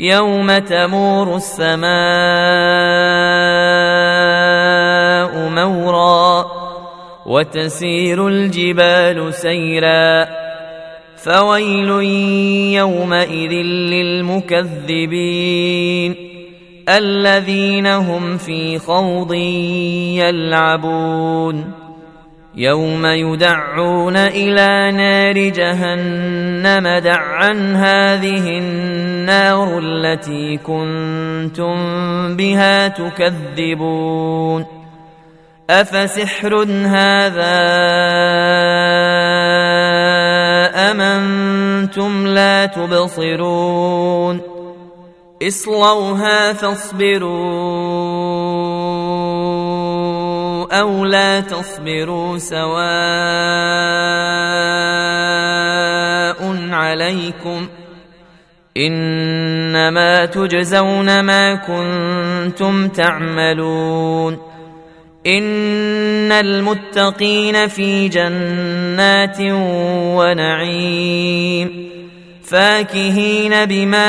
يوم تمور السماء مورا وتسير الجبال سيرا فويل يومئذ للمكذبين الذين هم في خوض يلعبون يوم يدعون إلى نار جهنم دعا هذه النار التي كنتم بها تكذبون. أفسحر هذا أم أنتم لا تبصرون؟ اصلوها فاصبروا أو لا تصبروا سواء عليكم انما تجزون ما كنتم تعملون ان المتقين في جنات ونعيم فاكهين بما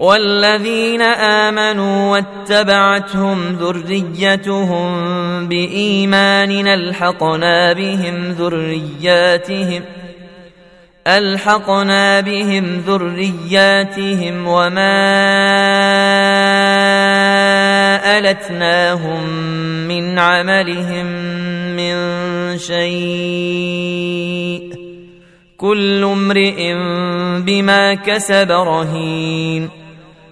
والذين آمنوا واتبعتهم ذريتهم بإيمان ألحقنا بهم ذرياتهم ألحقنا بهم ذرياتهم وما ألتناهم من عملهم من شيء كل امرئ بما كسب رهين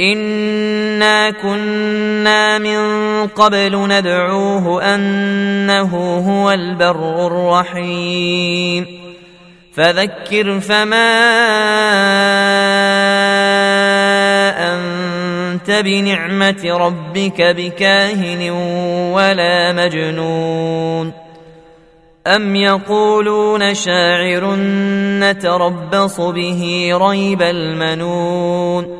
انا كنا من قبل ندعوه انه هو البر الرحيم فذكر فما انت بنعمه ربك بكاهن ولا مجنون ام يقولون شاعر نتربص به ريب المنون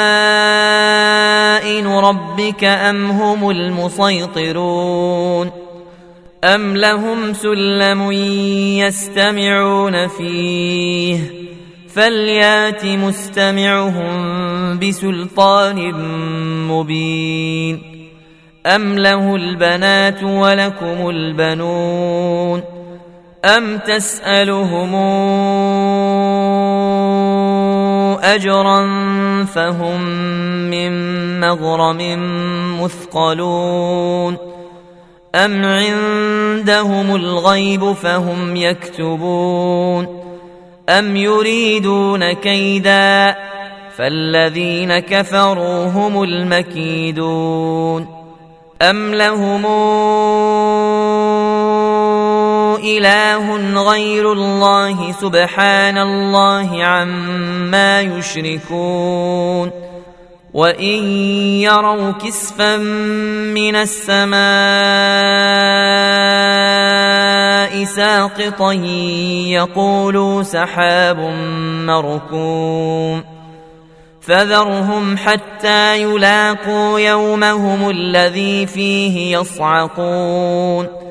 ربك أم هم المسيطرون أم لهم سلم يستمعون فيه فليات مستمعهم بسلطان مبين أم له البنات ولكم البنون أم تسألهم أجرا فهم من مغرم مثقلون أم عندهم الغيب فهم يكتبون أم يريدون كيدا فالذين كفروا هم المكيدون أم لهم إله غير الله سبحان الله عما يشركون. وإن يروا كسفا من السماء ساقطا يقولوا سحاب مركوم. فذرهم حتى يلاقوا يومهم الذي فيه يصعقون.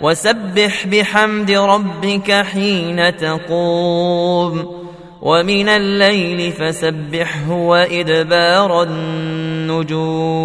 وسبح بحمد ربك حين تقوم ومن الليل فسبحه وإدبار النجوم